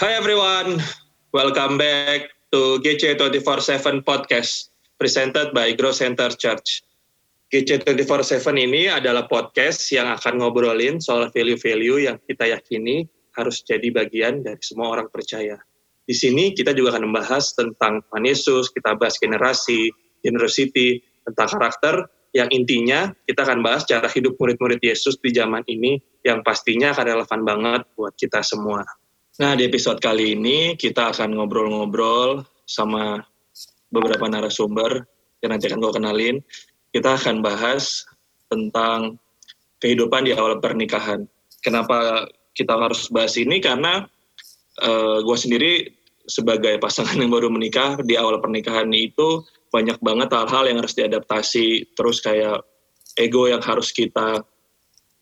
Hi everyone, welcome back to GC247 Podcast presented by Grow Center Church. GC247 ini adalah podcast yang akan ngobrolin soal value-value yang kita yakini harus jadi bagian dari semua orang percaya. Di sini kita juga akan membahas tentang Tuhan Yesus, kita bahas generasi, generosity, tentang karakter, yang intinya kita akan bahas cara hidup murid-murid Yesus di zaman ini yang pastinya akan relevan banget buat kita semua. Nah, di episode kali ini kita akan ngobrol-ngobrol sama beberapa narasumber yang nanti akan gue kenalin. Kita akan bahas tentang kehidupan di awal pernikahan. Kenapa kita harus bahas ini? Karena uh, gue sendiri sebagai pasangan yang baru menikah di awal pernikahan itu banyak banget hal-hal yang harus diadaptasi. Terus kayak ego yang harus kita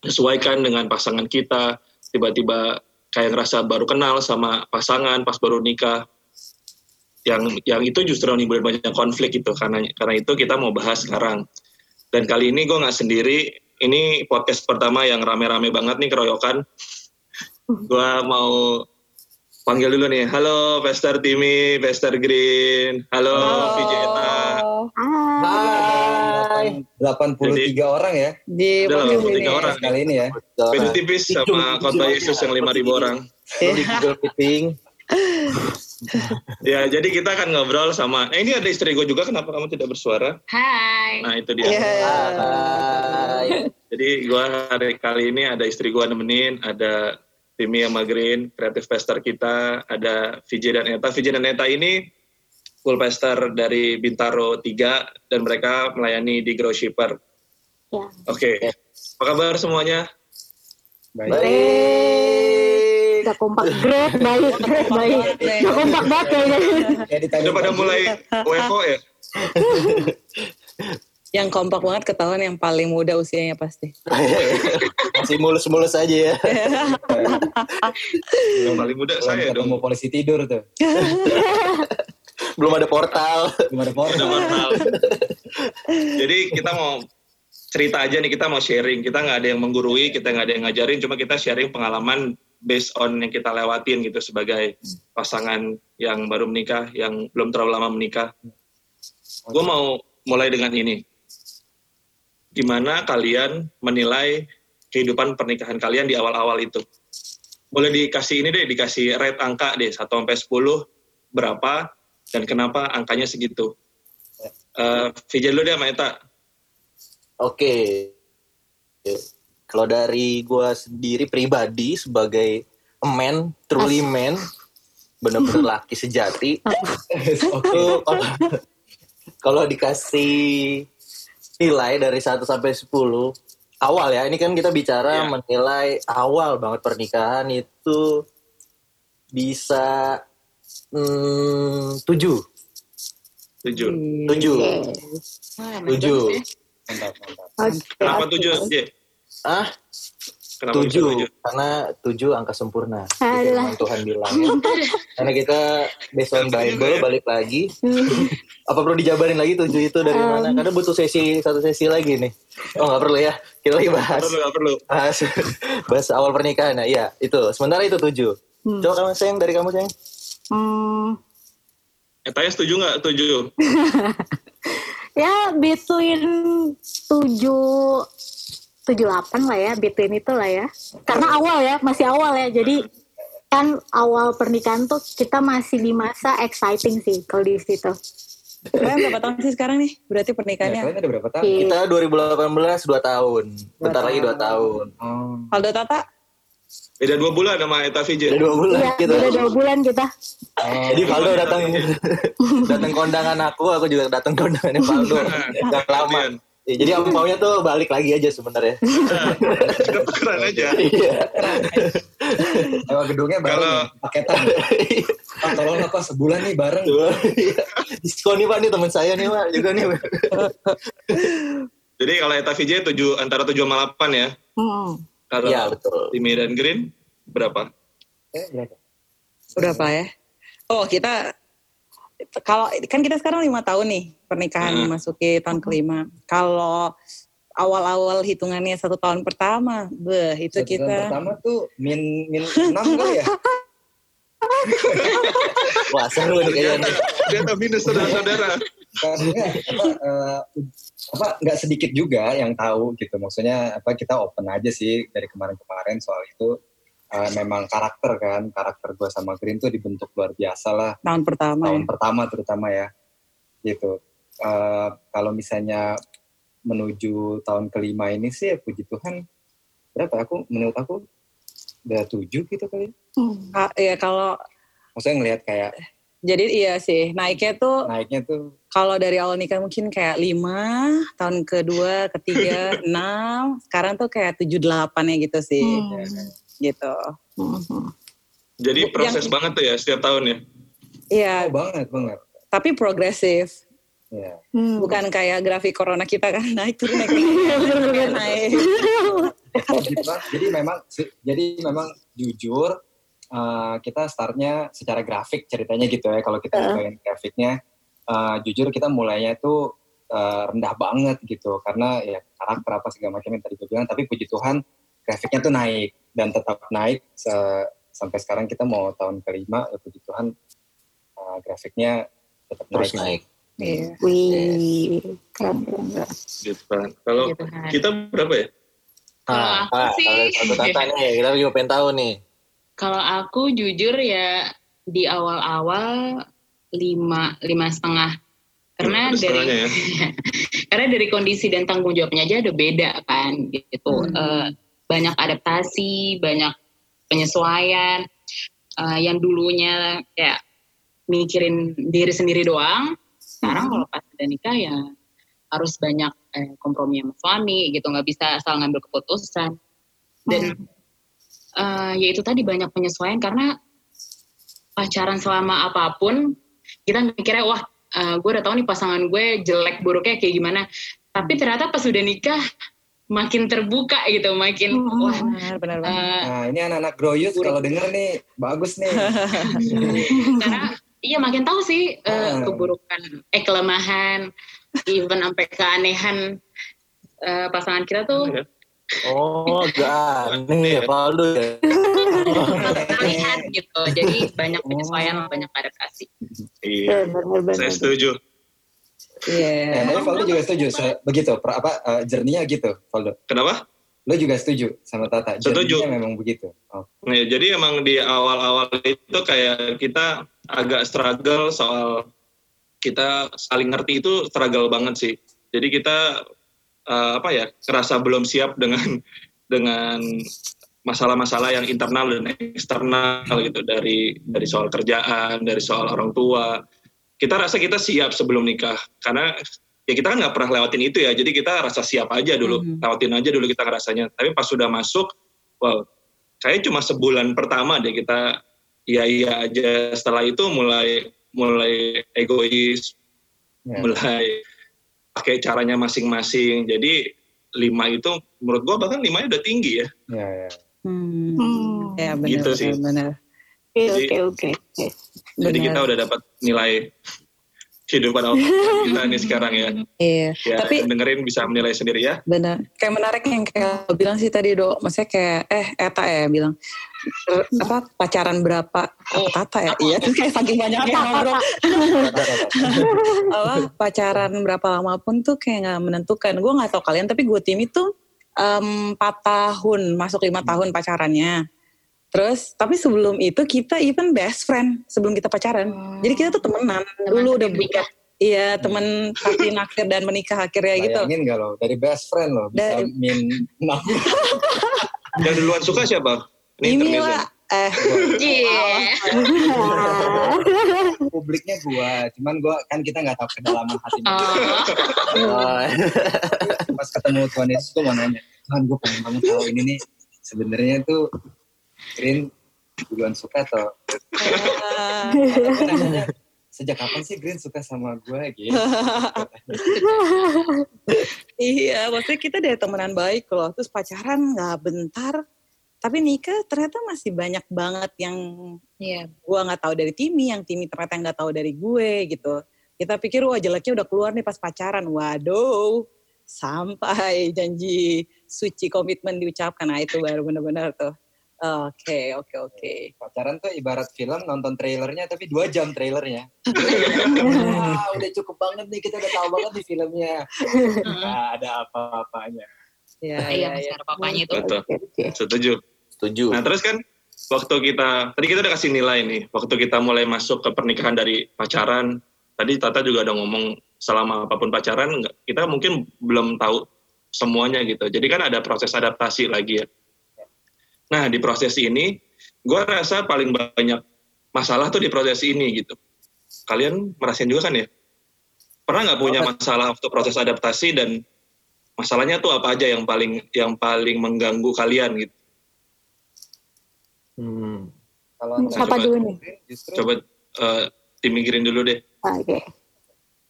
sesuaikan dengan pasangan kita. Tiba-tiba kayak ngerasa baru kenal sama pasangan pas baru nikah. Yang yang itu justru menimbulkan banyak konflik itu karena karena itu kita mau bahas sekarang. Dan kali ini gue nggak sendiri. Ini podcast pertama yang rame-rame banget nih keroyokan. Gue mau panggil dulu nih. Halo Pester Timmy Pester Green. Halo, halo. Vijeta Hai. 83 Jadi, orang ya. Di ada 83 orang kali ini ya. Beda tipis sama kota Yesus yang 5000 orang. Di Google Meeting. ya, jadi kita akan ngobrol sama. Eh, ini ada istri gue juga. Kenapa kamu tidak bersuara? Hai. Nah itu dia. Yeah. Hai. Jadi gue hari kali ini ada istri gue nemenin, ada Timmy sama Green, kreatif pester kita, ada VJ dan Eta. VJ dan Eta ini Pester dari Bintaro 3 dan mereka melayani di Grow Shipper. Ya. Oke. Okay. Apa kabar semuanya? Baik. baik. Gak kompak great, baik, great, baik. Gak kompak banget kayaknya. Udah pada mulai WFO ya? yang kompak banget ketahuan yang paling muda usianya pasti. Masih mulus-mulus aja ya. yang paling muda saya dong. Mau polisi tidur tuh. Belum ada portal. Belum ada portal, portal. jadi kita mau cerita aja nih kita mau sharing. Kita nggak ada yang menggurui kita nggak ada yang ngajarin cuma kita sharing pengalaman based on yang kita lewatin gitu sebagai pasangan yang baru menikah yang belum terlalu lama menikah. Gue mau mulai dengan ini. Gimana kalian menilai kehidupan pernikahan kalian di awal-awal itu? Boleh dikasih ini deh dikasih rate angka deh 1 sampai 10 berapa dan kenapa angkanya segitu. Uh, Vijay dulu deh sama Eta. Oke. Kalau dari gue sendiri pribadi sebagai a man, truly man, bener-bener laki sejati. Oke. kalau dikasih nilai dari 1 sampai 10, awal ya, ini kan kita bicara yeah. menilai awal banget pernikahan itu bisa Hmm, tujuh. Tujuh. Tujuh. Tujuh. Kenapa tujuh, J? Ah? Kenapa tujuh. tujuh? Karena tujuh angka sempurna. Alah. Tuhan bilang. Karena kita based on Bible ya? balik lagi. Apa perlu dijabarin lagi tujuh itu dari um. mana? Karena butuh sesi satu sesi lagi nih. Oh nggak perlu ya. Kita lagi bahas. Gak perlu, gak perlu. Bahas, bahas awal pernikahan. Nah, iya itu. Sementara itu tujuh. Hmm. Coba kamu sayang dari kamu sayang. Hmm. Etanya setuju nggak? Setuju. ya between tujuh tujuh delapan lah ya, between itu lah ya. Karena awal ya, masih awal ya. Jadi kan awal pernikahan tuh kita masih di masa exciting sih kalau di situ. Kalian berapa tahun sih sekarang nih? Berarti pernikahannya? Ya, ada berapa tahun? Kita 2018 2 tahun. Bentar lagi 2 tahun. Hmm. Aldo Tata? Beda dua bulan sama Eta VJ. Beda dua bulan iya, kita. Beda dua bulan kita. Oh, Jadi Valdo datang datang kondangan aku, aku juga datang kondangannya Valdo. Gak lama. Ya, jadi maunya tuh balik lagi aja sebenarnya. Keren aja. Iya. Emang gedungnya baru Kalau... paketan. Pak tolong apa sebulan nih bareng. Diskon nih Pak nih teman saya nih Pak juga nih. Jadi kalau Eta VJ tujuh antara tujuh sama delapan ya. Hmm. Kalau ya, betul. di Medan Green berapa? Eh, berapa ya? Oh kita kalau kan kita sekarang lima tahun nih pernikahan hmm. memasuki tahun kelima. Kalau awal-awal hitungannya satu tahun pertama, beh itu satu kita. Tahun pertama tuh min min enam kali ya? Wah seru nih kayaknya. Data minus saudara-saudara. Karena apa apa nggak sedikit juga yang tahu gitu. Maksudnya apa kita open aja sih dari kemarin-kemarin soal itu. Eh, memang karakter kan karakter gue sama Green tuh dibentuk luar biasa lah. Tahun pertama tahun ya. pertama terutama ya gitu. Eh, kalau misalnya menuju tahun kelima ini sih ya puji Tuhan berapa aku menurut aku udah tujuh gitu kali Ah, Iya kalau maksudnya ngelihat kayak jadi iya sih naiknya tuh naiknya tuh kalau dari awal nikah mungkin kayak lima tahun kedua ketiga enam sekarang tuh kayak tujuh delapan ya gitu sih Hmm. gitu Hmm. Jadi proses Yang- banget tuh ya setiap tahun ya. iya oh banget banget tapi progresif ya Hmm. bukan kayak grafik corona kita kan naik turun naik turun naik, naik. gitu jadi memang jadi memang jujur eh, kita startnya secara grafik ceritanya gitu ya kalau kita bukain grafiknya eh, jujur kita mulainya itu eh, rendah banget gitu karena ya karakter apa segala macam yang tadi gue bilang tapi puji Tuhan grafiknya tuh naik dan tetap naik se- sampai sekarang kita mau tahun kelima ya puji Tuhan eh, grafiknya tetap Terus naik. naik. Iya. Wih, keren keren. keren. Gitu kan. Kalau Gitu kan. kita berapa ya? Nah, sih- kalau tanya nih, kita juga pengen tahu nih. Kalau aku jujur ya di awal-awal lima lima setengah. Karena Ada dari ya. karena dari kondisi dan tanggung jawabnya aja udah beda kan gitu. Hmm. Eh, banyak adaptasi banyak penyesuaian. Eh, yang dulunya kayak mikirin diri sendiri doang sekarang kalau pas udah nikah ya harus banyak eh, kompromi sama suami gitu nggak bisa asal ngambil keputusan. Dan eh, ya itu tadi banyak penyesuaian karena pacaran selama apa pun kita mikirnya wah gue udah tahu nih pasangan gue jelek buruknya kayak gimana tapi ternyata pas udah nikah makin terbuka gitu makin Hmm. wah benar benar eh, Nah ini anak-anak groyut kalau denger nih bagus nih. karena iya makin tahu sih eh, Hmm. keburukan eh kelemahan even sampai keanehan eh, pasangan kita tuh Iya. Oh, gak aneh ya, Faldo ya. terlihat gitu jadi banyak penyesuaian banyak adaptasi Iya. Bener, Saya setuju. Iya. Nah, tapi Valdo juga setuju se- begitu per- apa eh, jerninya gitu Valdo. Kenapa? Lo juga setuju sama Tata. Setuju. Jerninya memang begitu. Oh. Nah, jadi emang di awal-awal itu kayak kita agak struggle soal kita saling ngerti itu struggle banget sih. Jadi kita eh, apa ya kerasa belum siap dengan dengan masalah-masalah yang internal dan eksternal gitu dari dari soal kerjaan, dari soal orang tua. Kita rasa kita siap sebelum nikah karena ya kita kan nggak pernah lewatin itu ya. Jadi kita rasa siap aja dulu, Mhm. lewatin aja dulu kita ngerasanya. Tapi pas sudah masuk, wow, kayak cuma sebulan pertama deh kita iya iya aja. Setelah itu mulai mulai egois, Ya. mulai pakai caranya masing-masing. Jadi lima itu menurut gua bahkan limanya udah tinggi ya. Ya, ya. Hmm. Hmm. Ya benar Gitu sih. benar. Oke Jadi- oke oke. Jadi kita udah dapat nilai kehidupan Allah kita nih sekarang ya. Iya. Ya Tapi yang dengerin bisa menilai sendiri ya. benar. Kayak menarik yang kayak bilang sih tadi do, maksudnya kayak eh Eta ya bilang "Er, apa pacaran berapa? Oh, Tata ya? Iya, terus kayak saking banyaknya yang ngobrol. apa pacaran berapa lama pun tuh kayak nggak menentukan. Gue nggak tahu kalian, tapi gue tim itu em, 4 tahun masuk lima tahun pacarannya. Terus tapi sebelum itu kita even best friend sebelum kita pacaran. Jadi kita tuh temenan. Dulu udah buka Iya temen tapi naksir dan menikah akhirnya gitu. Bayangin gak lo dari best friend lo bisa Dari- min. Yang duluan suka siapa? Ini intermezzo. lah eh Iya. publiknya gua, cuman gua kan kita nggak tahu kedalaman hati. Oh, Pas ketemu Tuhan Yesus gua mau nanya, Tuhan gua pengen banget tahu ini nih sebenarnya tuh Green duluan suka atau nanyanya, sejak kapan sih Green suka sama gue gitu? iya maksudnya kita dari temenan baik loh terus pacaran nggak bentar tapi nikah ternyata masih banyak banget yang iya. gua nggak tahu dari Timi yang Timi ternyata nggak tahu dari gue gitu kita pikir wah jeleknya udah keluar nih pas pacaran waduh sampai janji suci komitmen diucapkan nah itu baru benar-benar tuh Oke, oke, oke. Pacaran tuh ibarat film nonton trailernya tapi dua jam trailernya. Wah, udah cukup banget nih kita udah tahu banget di filmnya. Nah, ada apa-apanya. Ya, Iya, ya, masih ya. ada papanya itu. Betul. Setuju. Setuju. Nah terus kan waktu kita tadi kita udah kasih nilai nih. Waktu kita mulai masuk ke pernikahan dari pacaran. Tadi Tata juga udah ngomong selama apa pun pacaran kita mungkin belum tahu semuanya gitu. Jadi kan ada proses adaptasi lagi ya. Nah di proses ini gue rasa paling banyak masalah tuh di proses ini gitu. Kalian merasain juga kan ya? Pernah nggak punya masalah waktu proses adaptasi dan masalahnya tuh apa aja yang paling yang paling mengganggu kalian gitu? Hmm. Kalau Hmm, coba- dulu nih? justru Coba eh, dimikirin dulu deh, Oke.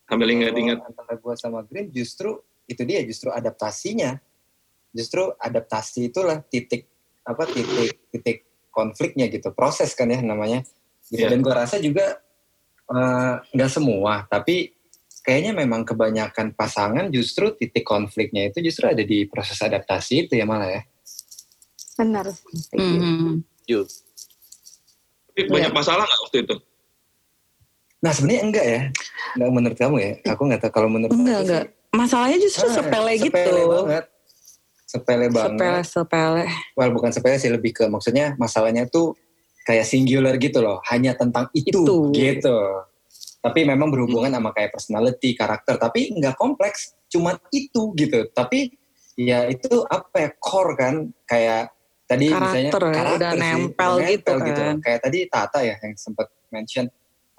sambil ingat-ingat. antara gue sama Green justru itu dia justru adaptasinya. Justru adaptasi itulah titik apa titik titik konfliknya gitu. Proses kan ya namanya. Gitu. Iya. Dan gue rasa juga eh, nggak semua, tapi kayaknya memang kebanyakan pasangan justru titik konfliknya itu justru ada di proses adaptasi itu ya malah ya. Benar. Mhm. Setuju. Tapi banyak masalah nggak waktu itu? Nah sebenarnya enggak ya, enggak menurut kamu ya. Aku nggak tahu kalau menurut Enggak, aku enggak. sih, Masalahnya justru ah, sepele gitu. Sepele banget. Sepele banget. Sepele, sepele. well bukan sepele sih lebih ke maksudnya masalahnya tuh kayak singular gitu loh hanya tentang itu, Itu. gitu tapi memang berhubungan sama kayak personality karakter. Tapi nggak kompleks cuma itu gitu. Tapi ya itu apa ya core kan? Kayak tadi misalnya Karakter ya, karakter udah sih, nempel gitu. kan. kayak tadi Tata ya yang sempat mention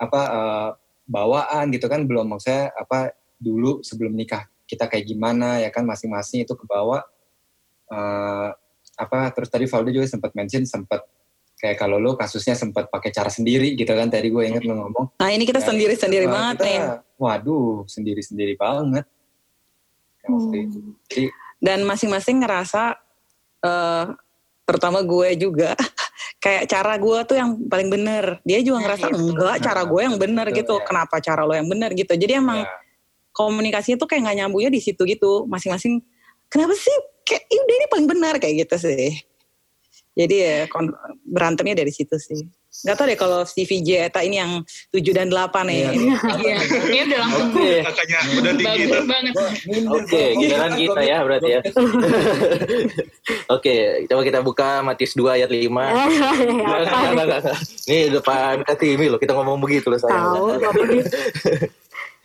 apa eh, bawaan gitu kan belum. Maksudnya apa dulu sebelum nikah kita kayak gimana ya kan masing-masing itu kebawa eh apa terus tadi Valdo juga sempat mention sempat kayak kalau lo kasusnya sempat pakai cara sendiri gitu kan tadi gue inget lo ngomong Nah ini kita Ya, sendiri-sendiri wah, banget kita, nih. waduh sendiri-sendiri banget Hmm. Jadi, Dan masing-masing ngerasa, eh terutama gue juga, kayak cara gue tuh yang paling bener. Dia juga Nah, ngerasa itu. enggak cara gue yang bener gitu. ya. Kenapa cara lo yang bener gitu. Jadi emang ya, komunikasinya tuh kayak gak nyambungnya di situ gitu. Masing-masing, kenapa sih kayak "Ih, udah ini paling benar kayak gitu sih. Jadi ya berantemnya dari situ sih. Gak tau deh kalau si VJ Eta ini yang 7 dan 8 nih. Iya. Ini Iya, ini udah langsung Oke. Kakaknya udah tinggi bagus tuh. banget. Oke, giliran gua- kita ya berarti ya. Oke, coba kita buka Matius 2 ayat 5. Enggak, Apa enggak, nih? enggak, enggak. Ini depan Katimi loh, kita ngomong begitu loh sayang. Tahu?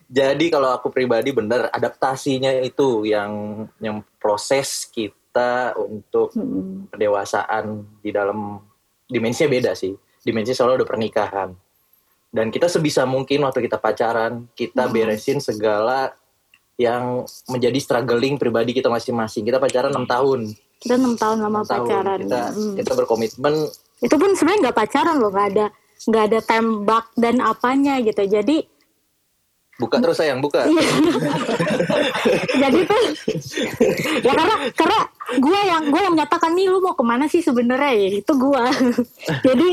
Jadi kalau aku pribadi benar adaptasinya itu yang yang proses kita untuk Hmm. pendewasaan di dalam dimensinya beda sih. Dimensi selalu ada pernikahan. Dan kita sebisa mungkin waktu kita pacaran, kita beresin segala yang menjadi struggling pribadi kita masing-masing. Kita pacaran enam tahun. Kita enam tahun lama 6 tahun. pacaran. Kita Hmm. kita berkomitmen Itu pun sebenarnya nggak pacaran loh, nggak ada nggak ada tembak dan apanya gitu. Jadi buka terus sayang, buka. Iya. jadi tuh ya karena karena gue yang gue yang menyatakan nih lu mau ke mana sih sebenarnya? Ya itu gue jadi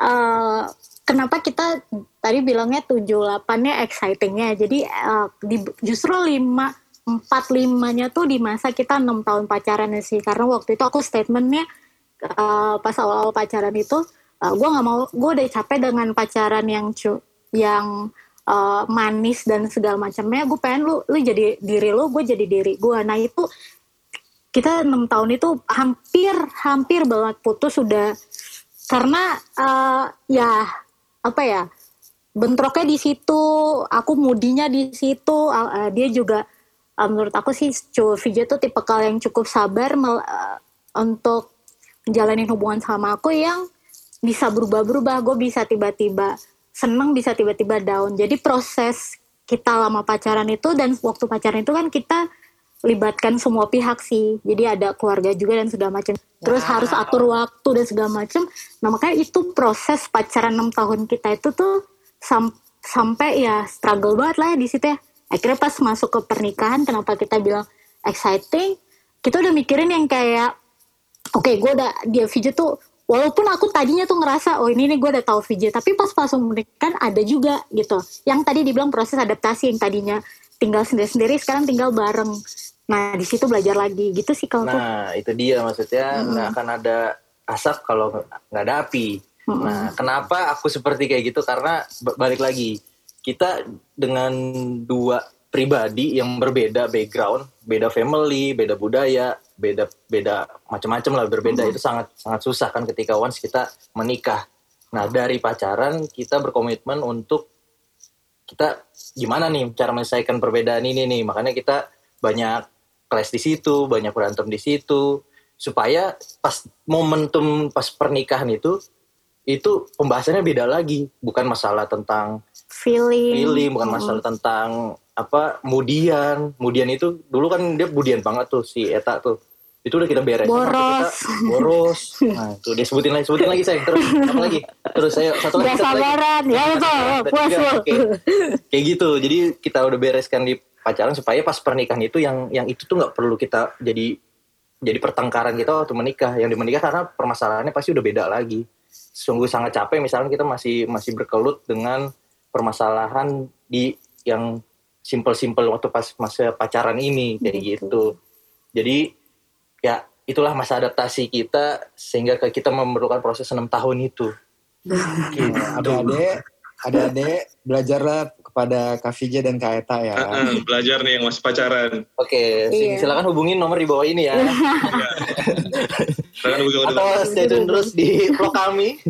eh, kenapa kita tadi bilangnya tujuh delapannya excitingnya? Jadi eh, di- justru lima empat limanya tuh di masa kita enam tahun pacaran sih. Karena waktu itu aku statementnya eh, pas awal-awal pacaran itu gue nggak mau gue udah capek dengan pacaran yang cu yang eh, manis dan segala macamnya. Gue pengen lu lu jadi diri lu gue jadi diri gue nah itu kita enam tahun itu hampir hampir banget putus sudah. Karena eh, ya apa ya bentroknya di situ aku mudinya di situ eh, dia juga eh, menurut aku sih Cu VJ tuh tipe yang cukup sabar mel- eh, untuk menjalani hubungan sama aku yang bisa berubah-berubah. Gue bisa tiba-tiba seneng bisa tiba-tiba down. Jadi proses kita lama pacaran itu dan waktu pacaran itu kan kita libatkan semua pihak sih. Jadi ada keluarga juga dan segala macam. Terus harus atur waktu dan segala macam. Nah makanya itu proses pacaran enam tahun kita itu tuh sam- sampai ya struggle banget lah ya di situ ya. Akhirnya pas masuk ke pernikahan kenapa kita bilang exciting? Kita udah mikirin yang kayak oke gue udah dia VJ tuh walaupun aku tadinya tuh ngerasa oh ini nih gue udah tahu VJ tapi pas langsung menikah ada juga gitu. Yang tadi dibilang proses adaptasi yang tadinya tinggal sendiri-sendiri sekarang tinggal bareng nah di situ belajar lagi gitu sih kalau Nah, itu dia maksudnya Mm-mm. nggak akan ada asap kalau nggak ada api. Nah, kenapa aku seperti kayak gitu? Karena balik lagi kita dengan dua pribadi yang berbeda background, beda family, beda budaya, beda beda macam-macam lah berbeda itu sangat sangat susah kan ketika once kita menikah. Nah dari pacaran kita berkomitmen untuk kita gimana nih cara menyelesaikan perbedaan ini nih makanya kita banyak kelas di situ, banyak berantem di situ supaya pas momentum pas pernikahan itu itu pembahasannya beda lagi. Bukan masalah tentang feeling. feeling bukan masalah tentang apa kemudian kemudian itu dulu kan dia budian banget tuh si Eta tuh. Itu udah kita beres boros. Kita boros. Nah itu dia sebutin lagi sebutin lagi saya terus apa lagi. Terus saya satu lagi sabaran. Ya betul puas kayak, kayak gitu. Jadi kita udah bereskan di pacaran supaya pas pernikahan itu yang yang itu tuh nggak perlu kita jadi jadi pertengkaran kita waktu menikah yang di menikah karena permasalahannya pasti udah beda lagi sungguh sangat capek misalnya kita masih masih berkelut dengan permasalahan di yang simpel-simpel waktu pas masa pacaran ini kayak gitu. Jadi ya itulah masa adaptasi kita sehingga kita memerlukan proses enam tahun itu. gitu. Ada adek, ada adek belajarlah kepada Kak Vija dan Kak Eta ya. Uh, uh, belajar nih yang masih pacaran. Oke, iya. silakan hubungin nomor di bawah ini ya. silakan hubungin Atau stay tune terus di vlog kami.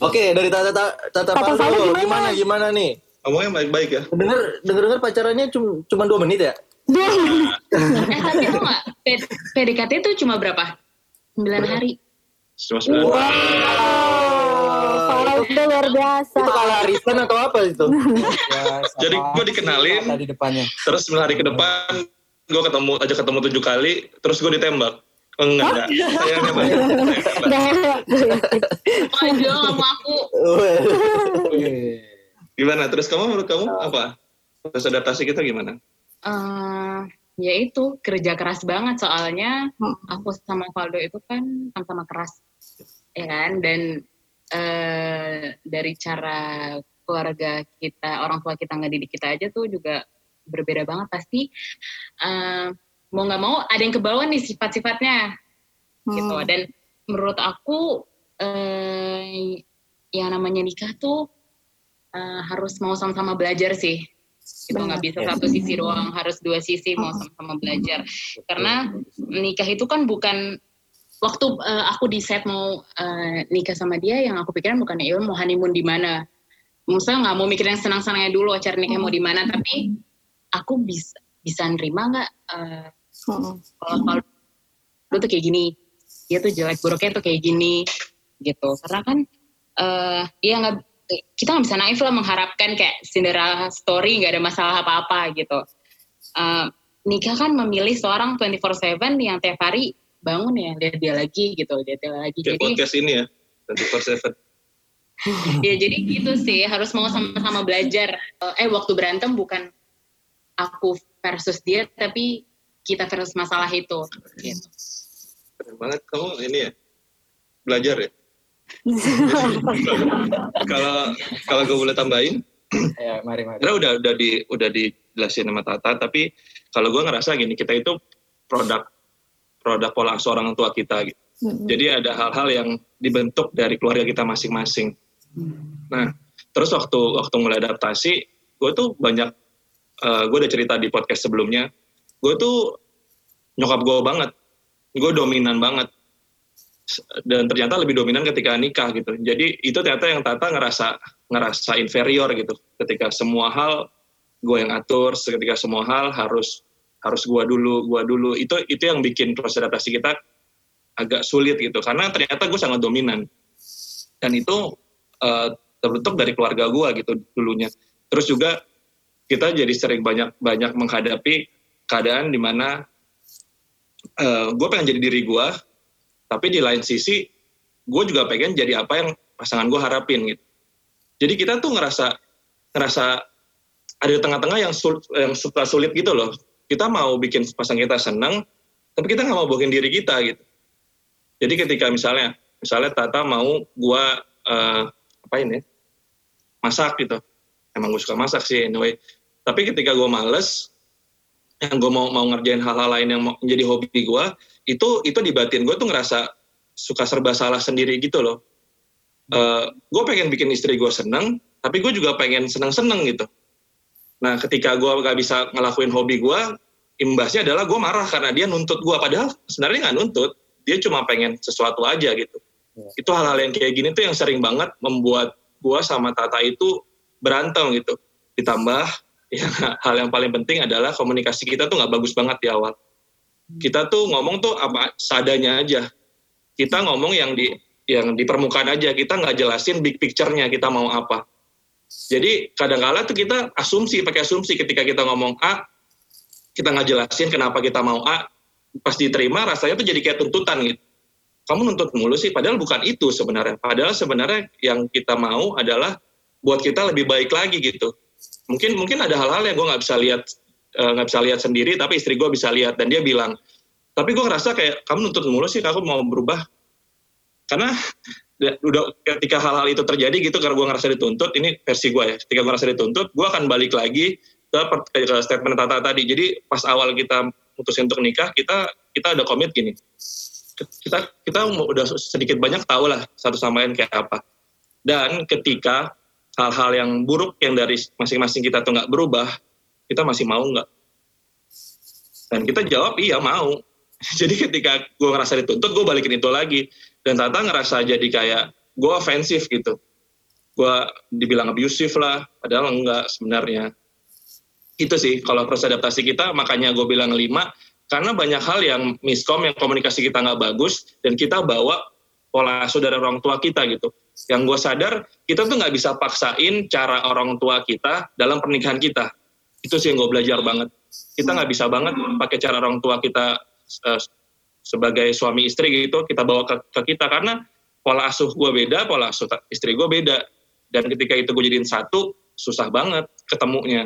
Oke, dari Tata Tata Tata dulu, gimana gimana nih? Ngomongnya baik-baik ya. Denger denger denger pacarannya cuma cuma dua menit ya? eh tapi itu nggak PDKT itu cuma berapa? 9 hari. Cuma 9 wow. Wow, itu luar biasa. Itu kalau arisan atau apa itu? ya, Jadi gue dikenalin. Di depannya. Terus 9 hari ke depan gue ketemu aja ketemu tujuh kali, terus gue ditembak. Oh, enggak, enggak. Sayangnya banyak. Aduh, sama aku. gimana? Terus kamu menurut kamu apa? Terus adaptasi kita gimana? Uh, ya itu kerja keras banget soalnya aku sama Valdo itu kan sama-sama keras ya kan dan uh, dari cara keluarga kita orang tua kita ngedidik kita aja tuh juga berbeda banget pasti. Uh, mau nggak mau ada yang kebawa nih sifat-sifatnya. Hmm. gitu. Dan menurut aku uh, yang namanya nikah tuh uh, harus mau sama-sama belajar sih. Itu nggak bisa satu sisi doang harus dua sisi mau sama-sama belajar. Karena nikah itu kan bukan waktu uh, aku di set mau uh, nikah sama dia yang aku pikiran bukan ya mau honeymoon di mana. Maksudnya nggak mau mikir yang senang-senangnya dulu acara nikah mau di mana. Tapi aku bisa bisa nerima nggak uh, kalau kalau lu tuh kayak gini dia tuh jelek buruknya tuh kayak gini gitu. Karena kan uh, ya nggak kita nggak bisa naif lah mengharapkan kayak Cinderella story nggak ada masalah apa-apa gitu. Uh, nikah kan memilih seorang 24/7 yang tiap hari bangun ya lihat dia lagi gitu lihat dia lagi. Kayak jadi podcast ini ya 24/7. ya jadi gitu sih harus mau sama-sama belajar. Eh waktu berantem bukan aku versus dia tapi kita versus masalah itu. Gitu. Keren banget kamu ini ya belajar ya. Kalau kalau gue boleh tambahin, ya mari mari. Karena udah udah di udah dijelasin sama Tata, tapi kalau gue ngerasa gini, kita itu produk produk pola asuh orang tua kita. Gitu. Mm-hmm. Jadi ada hal-hal yang dibentuk dari keluarga kita masing-masing. Nah, terus waktu waktu mulai adaptasi, gue tuh banyak, uh, eh, gue udah cerita di podcast sebelumnya, gue tuh nyokap gue banget, gue dominan banget dan ternyata lebih dominan ketika nikah gitu. Jadi itu ternyata yang Tata ngerasa ngerasa inferior gitu. Ketika semua hal gue yang atur, ketika semua hal harus harus gue dulu, gue dulu. Itu itu yang bikin proses adaptasi kita agak sulit gitu. Karena ternyata gue sangat dominan. Dan itu uh, terbentuk dari keluarga gue gitu dulunya. Terus juga kita jadi sering banyak banyak menghadapi keadaan di mana uh, gue pengen jadi diri gue, tapi di lain sisi gue juga pengen jadi apa yang pasangan gue harapin gitu jadi kita tuh ngerasa ngerasa ada di tengah-tengah yang sulit, yang suka sulit gitu loh kita mau bikin pasangan kita senang tapi kita nggak mau bohongin diri kita gitu. Jadi ketika misalnya misalnya Tata mau gue uh, apa ini masak gitu. Emang gue suka masak sih anyway. Tapi ketika gue males yang gue mau mau ngerjain hal-hal lain yang mau menjadi hobi gue itu itu di batin gue tuh ngerasa suka serba salah sendiri gitu loh. Uh, gue pengen bikin istri gue seneng tapi gue juga pengen seneng-seneng gitu nah ketika gue gak bisa ngelakuin hobi gue imbasnya adalah gue marah karena dia nuntut gue padahal sebenarnya nggak nuntut dia cuma pengen sesuatu aja gitu. Ya. itu hal-hal yang kayak gini tuh yang sering banget membuat gue sama Tata itu berantem gitu. Ditambah ya hal yang paling penting adalah komunikasi kita tuh nggak bagus banget di awal. Kita tuh ngomong tuh apa sadanya aja. Kita ngomong yang di yang di permukaan aja. Kita nggak jelasin big picture-nya kita mau apa jadi kadang-kala tuh kita asumsi pakai asumsi ketika kita ngomong A kita nggak jelasin kenapa kita mau A, pas diterima rasanya tuh jadi kayak tuntutan gitu. Kamu nuntut mulu sih, padahal bukan itu sebenarnya. Padahal sebenarnya yang kita mau adalah buat kita lebih baik lagi gitu. Mungkin mungkin ada hal-hal yang gue nggak bisa lihat eh, nggak bisa lihat sendiri, tapi istri gue bisa lihat dan dia bilang, tapi gue ngerasa kayak kamu nuntut mulu sih, aku mau berubah. Karena udah ketika hal-hal itu terjadi gitu karena gue ngerasa dituntut ini versi gue ya ketika gue ngerasa dituntut gue akan balik lagi ke, ke statement Tata tadi. Jadi pas awal kita mutusin untuk nikah, kita kita ada komit gini. Kita kita udah sedikit banyak tahu lah satu sama lain kayak apa. Dan ketika hal-hal yang buruk yang dari masing-masing kita tuh nggak berubah, kita masih mau nggak? Dan kita jawab iya mau. Jadi ketika gue ngerasa dituntut, gue balikin itu lagi. Dan Tata ngerasa jadi kayak gue ofensif gitu. Gue dibilang abusive lah, padahal enggak sebenarnya. Itu sih kalau proses adaptasi kita makanya gue bilang lima karena banyak hal yang miskom yang komunikasi kita nggak bagus dan kita bawa pola asuh dari orang tua kita gitu. Yang gue sadar kita tuh nggak bisa paksain cara orang tua kita dalam pernikahan kita. Itu sih yang gue belajar banget. Kita nggak bisa banget pakai cara orang tua kita uh, sebagai suami istri gitu kita bawa ke, ke kita. Karena pola asuh gue beda pola asuh istri gue beda. Dan ketika itu gue jadiin satu susah banget ketemunya.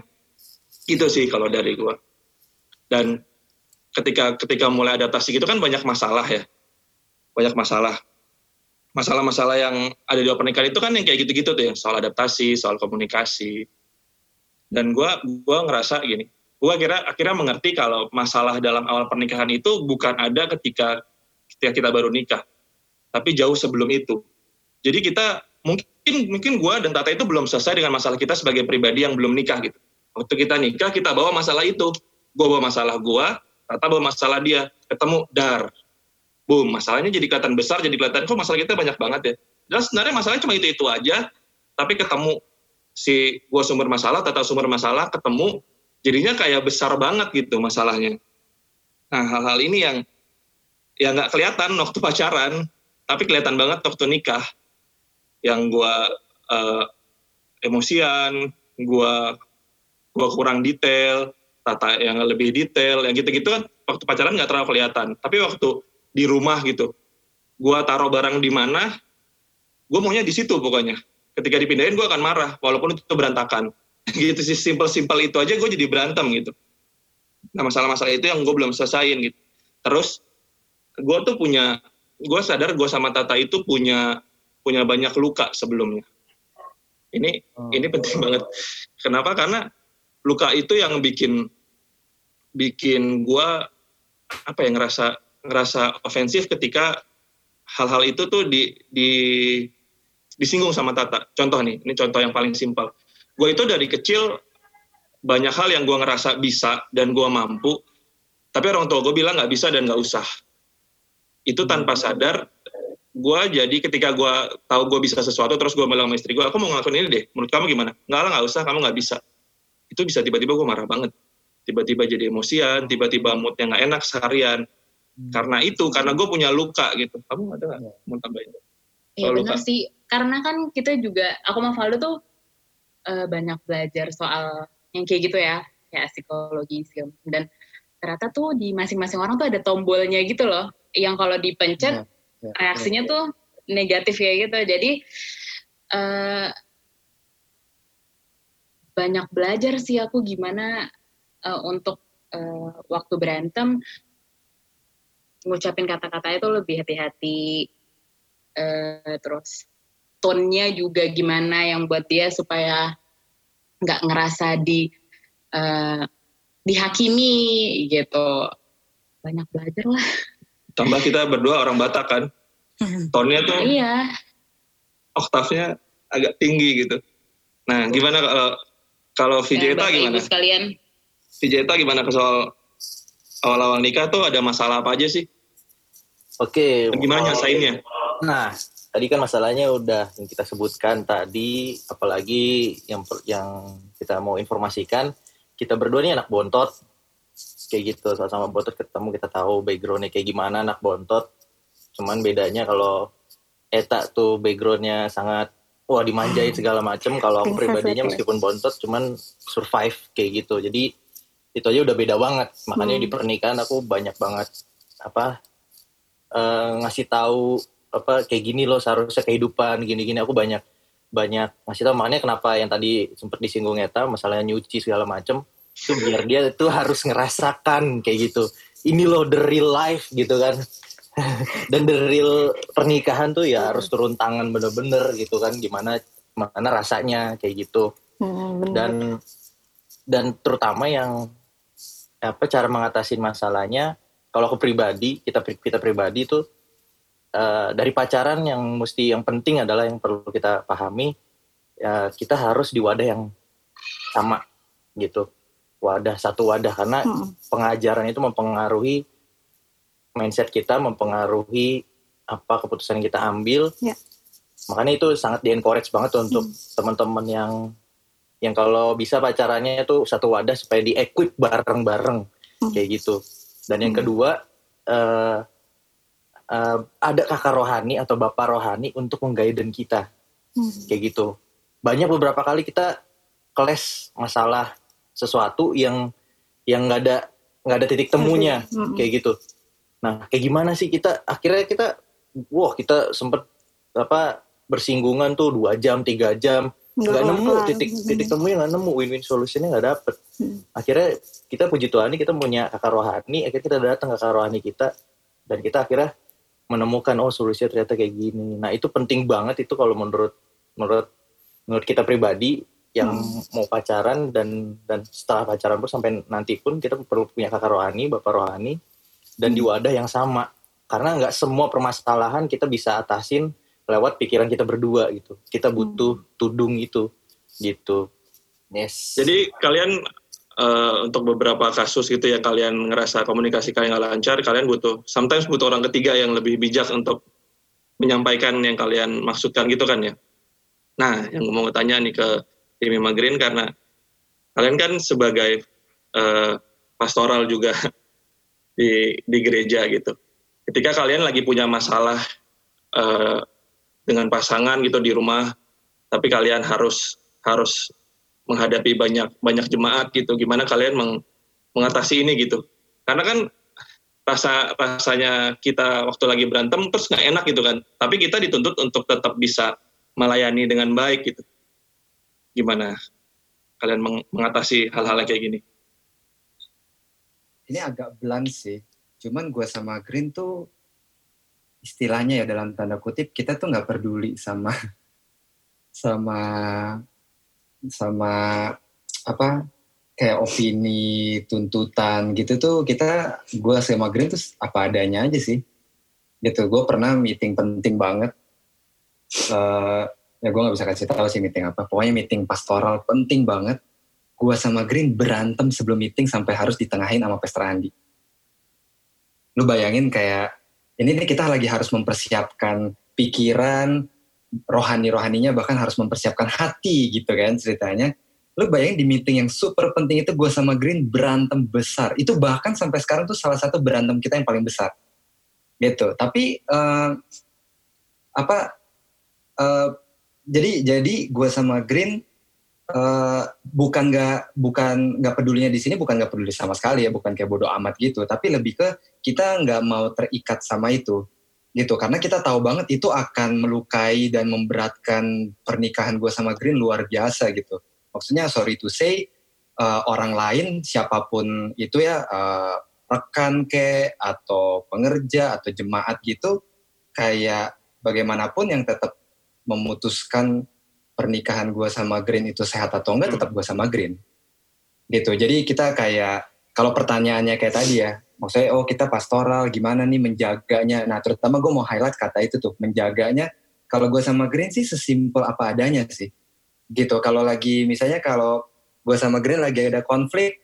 Itu sih kalau dari gue dan ketika ketika mulai adaptasi gitu kan banyak masalah ya. Banyak masalah. Masalah-masalah yang ada di pernikahan itu kan yang kayak gitu-gitu tuh ya. Soal adaptasi soal komunikasi. Dan gue gua ngerasa gini gue kira akhirnya mengerti kalau masalah dalam awal pernikahan itu bukan ada ketika ketika kita baru nikah. Tapi jauh sebelum itu. Jadi kita mungkin mungkin gue dan Tata itu belum selesai dengan masalah kita sebagai pribadi yang belum nikah gitu. Waktu kita nikah kita bawa masalah itu. Gue bawa masalah gue Tata bawa masalah dia. Ketemu dar. Boom masalahnya jadi kelihatan besar jadi kelihatan kok masalah kita banyak banget ya? Dan sebenarnya masalahnya cuma itu itu aja. Tapi ketemu si gue sumber masalah Tata sumber masalah ketemu jadinya kayak besar banget gitu masalahnya nah hal-hal ini yang yang nggak kelihatan waktu pacaran tapi kelihatan banget waktu nikah yang gue uh, emosian gue gue kurang detail, tata yang lebih detail, yang gitu-gitu kan waktu pacaran nggak terlalu kelihatan. Tapi waktu di rumah gitu, gue taruh barang di mana, gue maunya di situ pokoknya. Ketika dipindahin gue akan marah, walaupun itu berantakan. gitu sih, simple-simple itu aja gue jadi berantem gitu. Nah masalah-masalah itu yang gue belum selesaiin gitu. Terus gue tuh punya, gue sadar gue sama Tata itu punya punya banyak luka sebelumnya. Ini oh. ini penting banget. Kenapa? Karena luka itu yang bikin bikin gue apa ya ngerasa ngerasa ofensif ketika hal-hal itu tuh di, di disinggung sama Tata. Contoh nih, ini contoh yang paling simpel. Gue itu dari kecil banyak hal yang gue ngerasa bisa dan gue mampu, tapi orang tua gue bilang nggak bisa dan nggak usah. Itu tanpa sadar, gue jadi ketika gue tahu gue bisa sesuatu, terus gue bilang sama istri gue, aku mau ngelakuin ini deh, menurut kamu gimana? Nggak lah, nggak usah, kamu nggak bisa. Itu bisa tiba-tiba gue marah banget. Tiba-tiba jadi emosian tiba-tiba moodnya nggak enak seharian. Hmm. karena itu karena gue punya luka gitu. Kamu ada nggak? Ya. mau tambahin? Iya benar sih. Karena kan kita juga aku sama Valdo tuh uh, banyak belajar soal yang kayak gitu ya kayak psikologi film dan ternyata tuh di masing-masing orang tuh ada tombolnya gitu loh. Yang kalau dipencet ya, ya, reaksinya ya. tuh negatif ya gitu. Jadi uh, banyak belajar sih aku gimana uh, untuk uh, waktu berantem ngucapin kata-kata itu lebih hati-hati uh, terus tone-nya juga gimana yang buat dia supaya nggak ngerasa di uh, dihakimi gitu banyak belajar lah Tambah kita berdua orang Batak kan. Tonnya tuh iya oktavnya agak tinggi gitu. Nah, gimana kalau kalau Ya, Vijeta Bapak gimana? Sekalian Vijeta gimana ke soal awal-awal nikah tuh ada masalah apa aja sih? Oke. Dan gimana nyelesainnya? Nah, tadi kan masalahnya udah yang kita sebutkan tadi, apalagi yang yang kita mau informasikan, kita berdua ini anak bontot, kayak gitu, sama-sama bontot ketemu kita tahu backgroundnya kayak gimana anak bontot. Cuman bedanya kalau Eta tuh backgroundnya sangat wah dimanjain segala macem. Kalau aku pribadinya ya. meskipun bontot, cuman survive kayak gitu. Jadi itu aja udah beda banget. Makanya Hmm. di pernikahan aku banyak banget apa eh, ngasih tahu apa kayak gini loh seharusnya kehidupan gini-gini. Aku banyak banyak ngasih tahu makanya kenapa yang tadi sempat disinggung Eta masalahnya nyuci segala macem itu biar dia itu harus ngerasakan kayak gitu. Ini loh the real life gitu kan. Dan the real pernikahan tuh ya harus turun tangan bener-bener gitu kan. Gimana gimana rasanya kayak gitu. Hmm, dan dan terutama yang apa cara mengatasi masalahnya kalau aku pribadi kita kita pribadi tuh eh, dari pacaran yang mesti yang penting adalah yang perlu kita pahami ya kita harus di wadah yang sama gitu wadah satu wadah karena Hmm. pengajaran itu mempengaruhi mindset kita mempengaruhi apa keputusan yang kita ambil Ya. makanya itu sangat di encourage banget untuk teman-teman yang yang kalau bisa pacarannya itu satu wadah supaya di equip bareng-bareng Hmm. kayak gitu dan yang Hmm. kedua eh, eh, ada kakak rohani atau bapak rohani untuk mengguiden kita Hmm. kayak gitu banyak beberapa kali kita keles masalah sesuatu yang yang nggak ada nggak ada titik temunya Hmm. kayak gitu nah kayak gimana sih kita akhirnya kita wah kita sempet apa bersinggungan tuh dua jam tiga jam nggak nemu kelar-kelar. titik Hmm. titik temunya nggak nemu win-win solutionnya nggak dapet Hmm. akhirnya kita puji Tuhan kita punya kakak rohani akhirnya kita datang ke kakak rohani kita dan kita akhirnya menemukan oh solusinya ternyata kayak gini. Nah itu penting banget itu kalau menurut menurut menurut kita pribadi yang mau pacaran dan dan setelah pacaran pun sampai nanti pun kita perlu punya kakak rohani bapak rohani dan di wadah yang sama. Karena nggak semua permasalahan kita bisa atasin lewat pikiran kita berdua gitu. Kita butuh tudung itu gitu. Yes. Jadi kalian eh, untuk beberapa kasus gitu ya kalian ngerasa komunikasi kalian nggak lancar, kalian butuh sometimes butuh orang ketiga yang lebih bijak untuk menyampaikan yang kalian maksudkan gitu kan ya. Nah, yang mau tanya nih ke tim Ima Green karena kalian kan sebagai eh, pastoral juga di di gereja gitu. Ketika kalian lagi punya masalah eh, dengan pasangan gitu di rumah, tapi kalian harus harus menghadapi banyak banyak jemaat gitu. Gimana kalian meng- mengatasi ini gitu. Karena kan rasa rasanya kita waktu lagi berantem terus nggak enak gitu kan. Tapi kita dituntut untuk tetap bisa melayani dengan baik gitu. Gimana kalian meng- mengatasi hal-hal kayak gini? Ini agak blunt sih. Cuman gue sama Green tuh istilahnya ya dalam tanda kutip kita tuh nggak peduli sama sama sama apa kayak opini tuntutan gitu tuh kita gue sama Green tuh apa adanya aja sih. Gitu gue pernah meeting penting banget. Eh ya gue nggak bisa kasih tahu sih meeting apa. Pokoknya meeting pastoral penting banget. Gue sama Green berantem sebelum meeting sampai harus ditengahin sama Pastor Andi. Lu bayangin kayak ini nih kita lagi harus mempersiapkan pikiran rohani-rohaninya bahkan harus mempersiapkan hati gitu kan ceritanya. Lu bayangin di meeting yang super penting itu gue sama Green berantem besar. Itu bahkan sampai sekarang tuh salah satu berantem kita yang paling besar. Gitu. Tapi eh, apa eh, jadi jadi gue sama Green eh, bukan nggak bukan nggak pedulinya di sini bukan nggak peduli sama sekali ya bukan kayak bodoh amat gitu tapi lebih ke kita nggak mau terikat sama itu gitu karena kita tahu banget itu akan melukai dan memberatkan pernikahan gue sama Green luar biasa gitu. Maksudnya sorry to say eh, orang lain siapa pun itu ya eh, rekan ke atau pengerja atau jemaat gitu kayak bagaimanapun yang tetap memutuskan pernikahan gue sama Green itu sehat atau enggak tetap gue sama Green. Gitu jadi kita kayak kalau pertanyaannya kayak tadi ya, maksudnya oh kita pastoral gimana nih menjaganya. Nah terutama gue mau highlight kata itu tuh menjaganya. Kalau gue sama Green sih sesimpel apa adanya sih. Gitu. Kalau lagi misalnya kalau gue sama Green lagi ada konflik,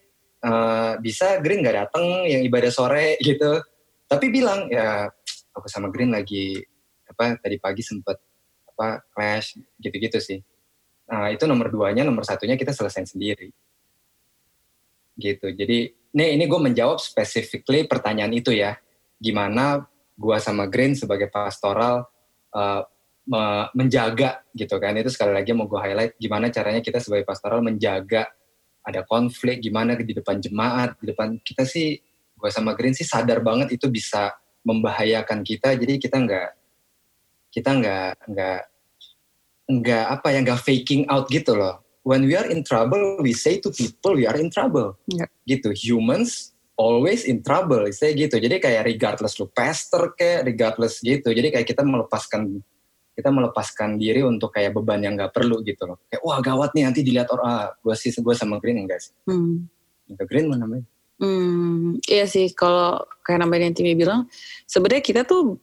uh, bisa Green nggak dateng yang ibadah sore gitu. Tapi bilang ya aku sama Green lagi apa tadi pagi sempet apa clash gitu-gitu sih. Nah itu nomor duanya, nomor satunya kita selesai sendiri gitu. Jadi ini ini gue menjawab specifically pertanyaan itu ya. Gimana gue sama Green sebagai pastoral uh, me menjaga gitu kan. Itu sekali lagi mau gue highlight gimana caranya kita sebagai pastoral menjaga ada konflik gimana di depan jemaat, di depan kita sih gue sama Green sih sadar banget itu bisa membahayakan kita. Jadi kita nggak kita nggak nggak nggak apa ya nggak faking out gitu loh when we are in trouble, we say to people we are in trouble. Yeah. Gitu. Humans always in trouble. Saya gitu. Jadi kayak regardless lu pastor kayak regardless gitu. Jadi kayak kita melepaskan kita melepaskan diri untuk kayak beban yang nggak perlu gitu loh. Kayak wah gawat nih nanti dilihat orang. Ah, gue sih gue sama Green enggak sih. Hmm. Green mana namanya? Hmm, iya sih kalau kayak namanya yang Timmy bilang sebenarnya kita tuh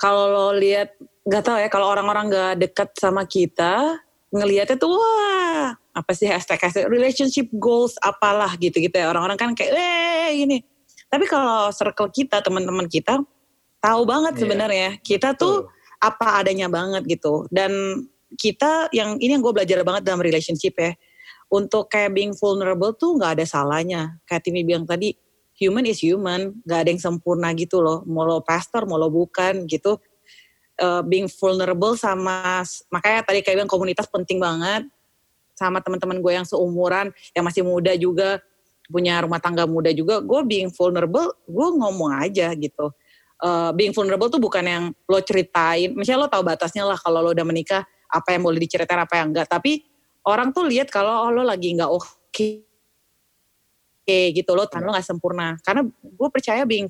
kalau lo lihat nggak tahu ya kalau orang-orang nggak dekat sama kita ngelihatnya tuh wah apa sih hashtag hashtag relationship goals apalah gitu gitu ya. Orang-orang kan kayak eh ini. Tapi kalau circle kita teman-teman kita tahu banget yeah. sebenarnya kita tuh uh. apa adanya banget gitu. Dan kita yang ini yang gue belajar banget dalam relationship ya. Untuk kayak being vulnerable tuh nggak ada salahnya. Kayak Timi bilang tadi human is human nggak ada yang sempurna gitu loh. Mau lo pastor mau lo bukan gitu uh, being vulnerable sama makanya tadi kayak bilang komunitas penting banget sama teman-teman gue yang seumuran yang masih muda juga punya rumah tangga muda juga. Gue being vulnerable gue ngomong aja gitu. Uh, being vulnerable tuh bukan yang lo ceritain misalnya lo tahu batasnya lah kalau lo udah menikah apa yang boleh diceritain apa yang enggak. Tapi orang tuh lihat kalau oh, lo lagi nggak oke okay, gitu lo tan lo nggak sempurna. Karena gue percaya being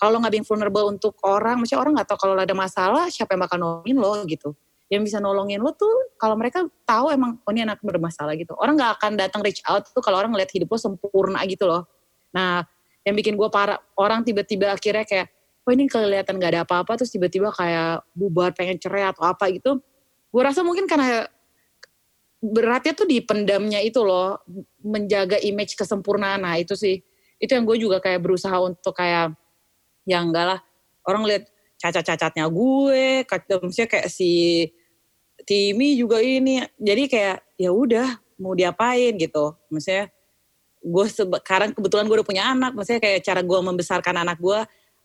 kalau nggak being vulnerable untuk orang, maksudnya orang nggak tahu kalau ada masalah siapa yang bakal nolongin lo gitu. Yang bisa nolongin lo tuh kalau mereka tahu emang oh ini anak bermasalah gitu. Orang nggak akan datang reach out tuh kalau orang ngeliat hidup lo sempurna gitu loh. Nah, yang bikin gue parah orang tiba-tiba akhirnya kayak oh ini kelihatan nggak ada apa-apa terus tiba-tiba kayak bubar pengen cerai atau apa gitu. Gue rasa mungkin karena beratnya tuh di pendamnya itu loh menjaga image kesempurnaan nah itu sih itu yang gue juga kayak berusaha untuk kayak ya enggak lah. Orang lihat cacat-cacatnya gue maksudnya kayak si Timmy juga ini. Jadi kayak ya udah mau diapain gitu. Maksudnya gue sekarang kebetulan gue udah punya anak. Maksudnya kayak cara gue membesarkan anak gue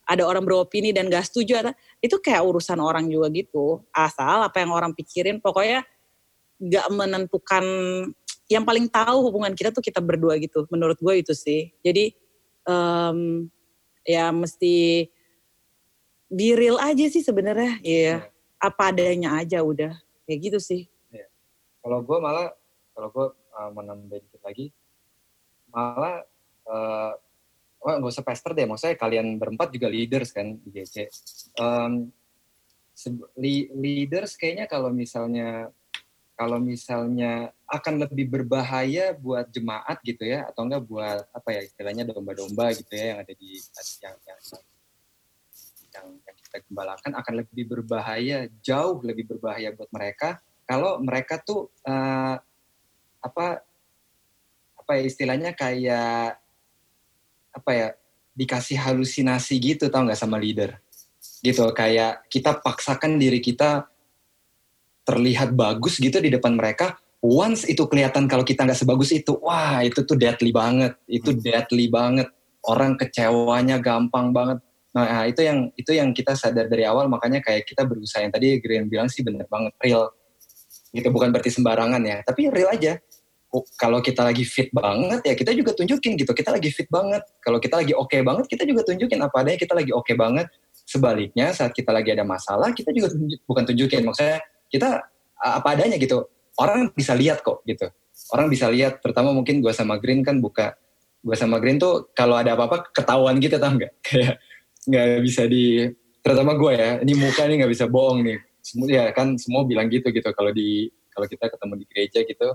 ada orang beropini dan gak setuju itu kayak urusan orang juga gitu. Asal apa yang orang pikirin pokoknya gak menentukan yang paling tahu hubungan kita tuh kita berdua gitu. Menurut gue itu sih. Jadi um, ya mesti be real aja sih sebenarnya ya yeah. apa adanya aja udah kayak gitu sih yeah. kalau gue malah kalau gue uh, menambah dikit lagi malah uh, Wah, gak usah pester deh, maksudnya kalian berempat juga leaders kan di GC. Um, leaders kayaknya kalau misalnya kalau misalnya akan lebih berbahaya buat jemaat gitu ya atau enggak buat apa ya istilahnya domba-domba gitu ya yang ada di yang yang yang, yang kita gembalakan akan lebih berbahaya jauh lebih berbahaya buat mereka. Kalau mereka tuh uh, apa apa ya istilahnya kayak apa ya dikasih halusinasi gitu tau nggak sama leader? Gitu kayak kita paksakan diri kita terlihat bagus gitu di depan mereka once itu kelihatan kalau kita nggak sebagus itu wah itu tuh deadly banget itu hmm. deadly banget. Orang kecewanya gampang banget. Nah itu yang itu yang kita sadar dari awal makanya kayak kita berusaha. Yang tadi Green bilang sih bener banget real. Gitu bukan berarti sembarangan ya tapi real aja. Oh, kalau kita lagi fit banget ya kita juga tunjukin gitu. Kita lagi fit banget. Kalau kita lagi oke okay banget kita juga tunjukin apa adanya kita lagi oke okay banget. Sebaliknya saat kita lagi ada masalah kita juga tunjuk, bukan tunjukin maksudnya kita apa adanya gitu. Orang bisa lihat kok gitu. Orang bisa lihat terutama mungkin gue sama Green kan buka gue sama Green tuh kalau ada apa-apa ketahuan gitu tau nggak? Kayak nggak bisa di terutama gue ya ini muka nih nggak bisa bohong nih. Semua ya kan semua bilang gitu gitu. Kalau di kalau kita ketemu di gereja gitu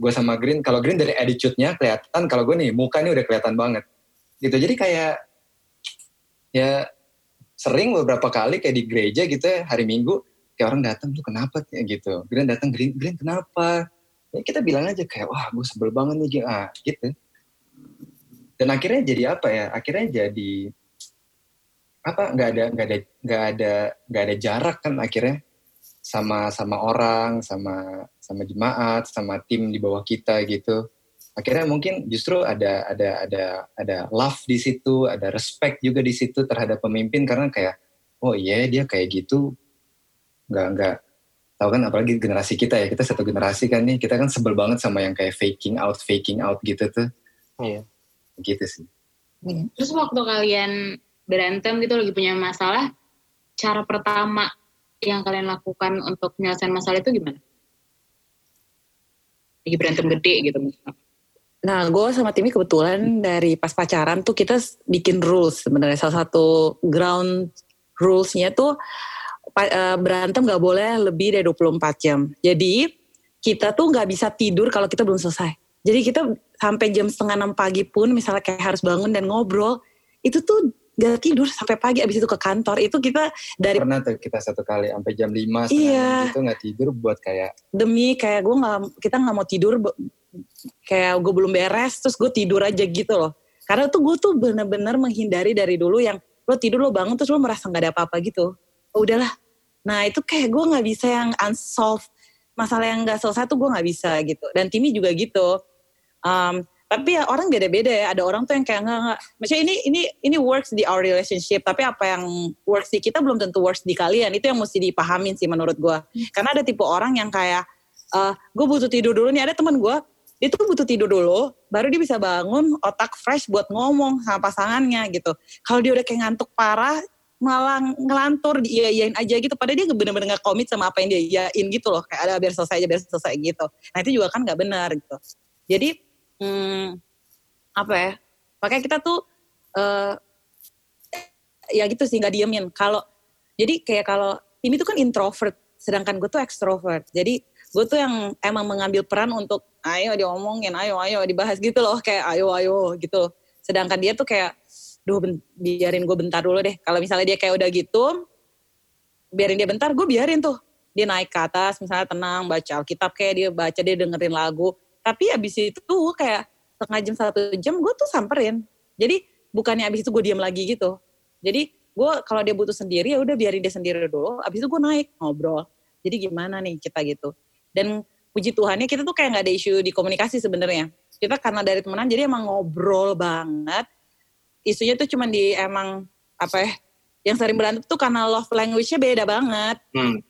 gue sama Green kalau Green dari attitude-nya kelihatan kalau gue nih muka ini udah kelihatan banget. Gitu. Jadi kayak ya sering beberapa kali kayak di gereja gitu ya hari Minggu kayak orang datang tuh kenapa? ya gitu. Green datang Green Green kenapa? Ya kita bilang aja kayak wah gue sebel banget nih ah, gitu. Dan akhirnya jadi apa ya? Akhirnya jadi apa nggak ada nggak ada nggak ada nggak ada jarak kan akhirnya sama sama orang sama sama jemaat sama tim di bawah kita gitu. Akhirnya mungkin justru ada ada ada ada love di situ ada respect juga di situ terhadap pemimpin karena kayak oh iya dia kayak gitu nggak nggak tahu kan apalagi generasi kita ya kita satu generasi kan nih kita kan sebel banget sama yang kayak faking out faking out gitu tuh Iya. gitu sih Terus waktu kalian berantem gitu lagi punya masalah, cara pertama yang kalian lakukan untuk menyelesaikan masalah itu gimana? Lagi berantem gede gitu misalnya. Nah, gue sama Timi kebetulan dari pas pacaran tuh kita bikin rules sebenarnya. Salah satu ground rules-nya tuh eh, berantem gak boleh lebih dari 24 jam. Jadi kita tuh gak bisa tidur kalau kita belum selesai. Jadi kita sampai jam setengah enam pagi pun misalnya kayak harus bangun dan ngobrol, itu tuh gak tidur sampai pagi abis itu ke kantor. Itu kita dari pernah tuh kita satu kali sampai jam 5 Iya. itu nggak tidur buat kayak demi kayak gue nggak kita nggak mau tidur kayak gue belum beres terus gue tidur aja gitu loh karena tuh gue tuh bener-bener menghindari dari dulu yang lo tidur lo bangun terus lo merasa nggak ada apa-apa gitu oh, udahlah. Nah itu kayak gue nggak bisa yang unsolved. Masalah yang nggak selesai tuh gue nggak bisa gitu. Dan Timi juga gitu. Um, tapi ya orang beda-beda ya. Ada orang tuh yang kayak nggak nggak. Maksudnya ini ini ini works di our relationship. Tapi apa yang works di kita belum tentu works di kalian. Itu yang mesti dipahamin sih menurut gue karena ada tipe orang yang kayak gue butuh tidur dulu nih. Ada teman gue dia tuh butuh tidur dulu baru dia bisa bangun otak fresh buat ngomong sama pasangannya gitu. Kalau dia udah kayak ngantuk parah malah ngelantur diiyain aja gitu. Padahal dia bener-bener gak komit sama apa yang dia iyain gitu loh. Kayak ada biar selesai aja biar selesai gitu. Nah itu juga kan gak benar gitu. Jadi hmm, apa ya? Makanya kita tuh eh, ya gitu sih nggak diemin. Kalau jadi kayak kalau ini tuh kan introvert sedangkan gue tuh extrovert. Jadi gue tuh yang emang mengambil peran untuk ayo diomongin ayo ayo dibahas gitu loh. Kayak ayo ayo gitu sedangkan dia tuh kayak duh biarin gue bentar dulu deh. Kalau misalnya dia kayak udah gitu biarin dia bentar gue biarin tuh. Dia naik ke atas misalnya tenang baca Alkitab kayak dia baca dia dengerin lagu. Tapi abis itu tuh kayak setengah jam satu jam gue tuh samperin. Jadi bukannya abis itu gue diam lagi gitu. Jadi gue kalau dia butuh sendiri ya udah biarin dia sendiri dulu. Abis itu gue naik ngobrol. Jadi gimana nih kita gitu. Dan puji Tuhannya kita tuh kayak nggak ada isu di komunikasi sebenarnya. Kita karena dari temenan jadi emang ngobrol banget isunya tuh cuman di emang apa ya yang sering berantem tuh karena love language-nya beda banget. Hmm.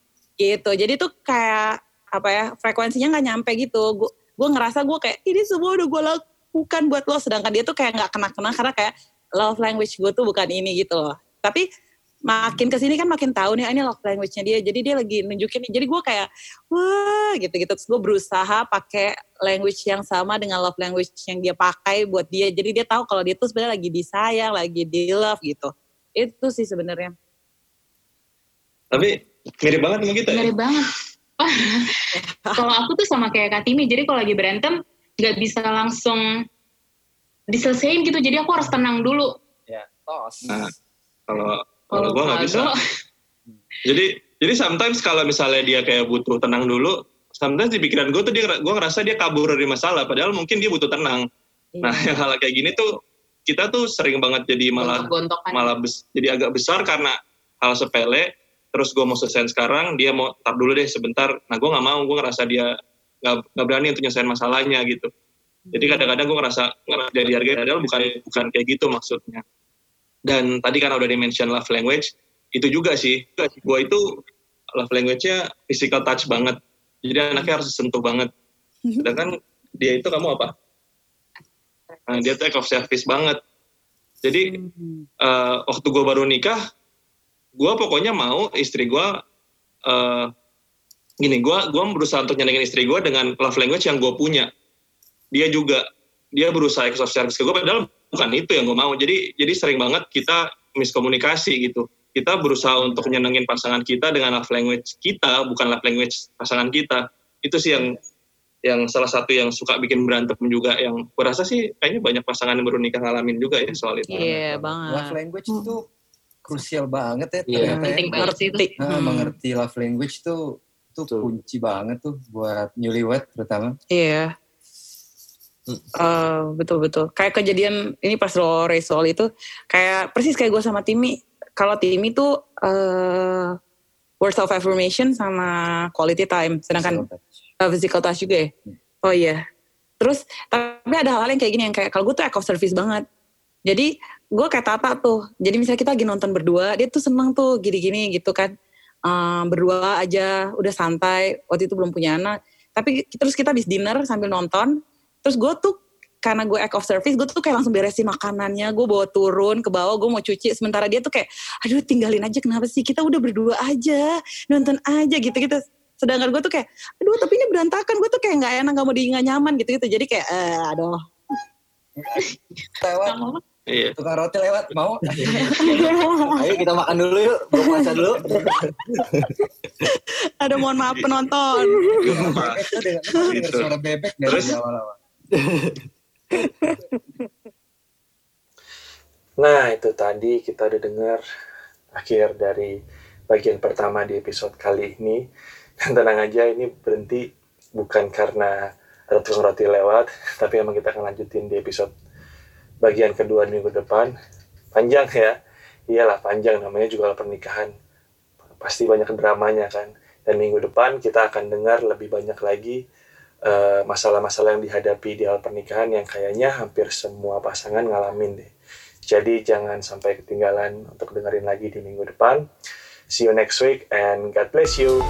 gitu. Jadi tuh kayak apa ya frekuensinya nggak nyampe gitu. Gue gue ngerasa gue kayak ini semua udah gue lakukan buat lo. Sedangkan dia tuh kayak nggak kena kena karena kayak love language gue tuh bukan ini gitu loh. Tapi makin ke sini kan makin tahu nih ah, ini love language-nya dia. Jadi dia lagi nunjukin jadi gue kayak wah gitu gitu terus gue berusaha pakai language yang sama dengan love language yang dia pakai buat dia. Jadi dia tahu kalau dia tuh sebenarnya lagi disayang lagi di love gitu. Itu sih sebenarnya. Tapi mirip banget sama kita ya. Mirip banget. kalau aku tuh sama kayak Kak Timi, jadi kalau lagi berantem nggak bisa langsung diselesain gitu, jadi aku harus tenang dulu. ya tos. Nah, kalau kalau gue nggak bisa. Jadi jadi sometimes kalau misalnya dia kayak butuh tenang dulu, sometimes di pikiran gue tuh dia gue ngerasa dia kabur dari masalah, padahal mungkin dia butuh tenang. Nah, Iya. yang hal kayak gini tuh kita tuh sering banget jadi malah gontok-gontokan. malah bes- jadi agak besar karena hal sepele. Terus gue mau selesai sekarang, dia mau tar dulu deh sebentar. Nah, gue nggak mau, gue ngerasa dia nggak nggak berani untuk nyelesain masalahnya gitu. Jadi kadang-kadang gue ngerasa ngerasa dia dihargai, padahal bukan bukan kayak gitu maksudnya. Dan tadi kan udah di-mention love language, itu juga sih. Gue itu love language-nya physical touch banget. Jadi anaknya harus disentuh banget. Sedangkan dia itu kamu apa? Nah, dia tuh act of service banget. Jadi eh, waktu gue baru nikah, gue pokoknya mau istri gue eh, gini, gue gua berusaha untuk nyenengin istri gue dengan love language yang gue punya. Dia juga dia berusaha act of service ke gue, padahal bukan itu yang gue mau. Jadi jadi sering banget kita miskomunikasi gitu. Kita berusaha untuk nyenengin pasangan kita dengan love language kita, bukan love language pasangan kita. Itu sih yang yang salah satu yang suka bikin berantem juga yang kurasa sih kayaknya banyak pasangan yang baru nikah ngalamin juga ya soal itu. Iya Love banget. language itu krusial banget ya. Iya. ternyata ya. Penting banget sih itu. Ngerti. Ah, Hmm. mengerti love language tuh tuh Betul. kunci banget tuh buat newlywed terutama. Iya. Hmm. Eh, betul betul. Kayak kejadian ini pas lo raise soal itu, kayak persis kayak gue sama Timmy. Kalau Timmy tuh eh words of affirmation sama quality time, sedangkan uh, physical touch juga ya. Oh iya. Terus tapi ada hal-hal yang kayak gini yang kayak kalau gue tuh of service banget. Jadi gue kayak Tata tuh. Jadi misalnya kita lagi nonton berdua, dia tuh seneng tuh gini-gini gitu kan. Ehm, berdua aja, udah santai. Waktu itu belum punya anak. Tapi terus kita habis dinner sambil nonton. Terus gue tuh karena gue act of service, gue tuh kayak langsung beresin makanannya, gue bawa turun ke bawah, gue mau cuci. Sementara dia tuh kayak, aduh tinggalin aja kenapa sih? Kita udah berdua aja, nonton aja gitu-gitu. Sedangkan gue tuh kayak, aduh tapi ini berantakan, gue tuh kayak nggak enak, nggak mau di nggak nyaman gitu-gitu. Jadi kayak, eh, aduh. Lewat, Iya. tukang roti lewat, mau? Ayo kita makan dulu yuk, buka puasa dulu. Ada mohon maaf penonton. Dengar Gitu. suara bebek dari Terus? awal-awal. Nah, itu tadi kita udah dengar akhir dari bagian pertama di episode kali ini. Dan tenang aja, ini berhenti bukan karena ada tukang roti lewat, tapi emang kita akan lanjutin di episode bagian kedua minggu depan. Panjang ya, iyalah panjang, namanya juga pernikahan. Pasti banyak dramanya kan. Dan minggu depan kita akan dengar lebih banyak lagi eh, masalah-masalah yang dihadapi di hal pernikahan yang kayaknya hampir semua pasangan ngalamin deh. Jadi jangan sampai ketinggalan untuk dengerin lagi di minggu depan. See you next week and God bless you.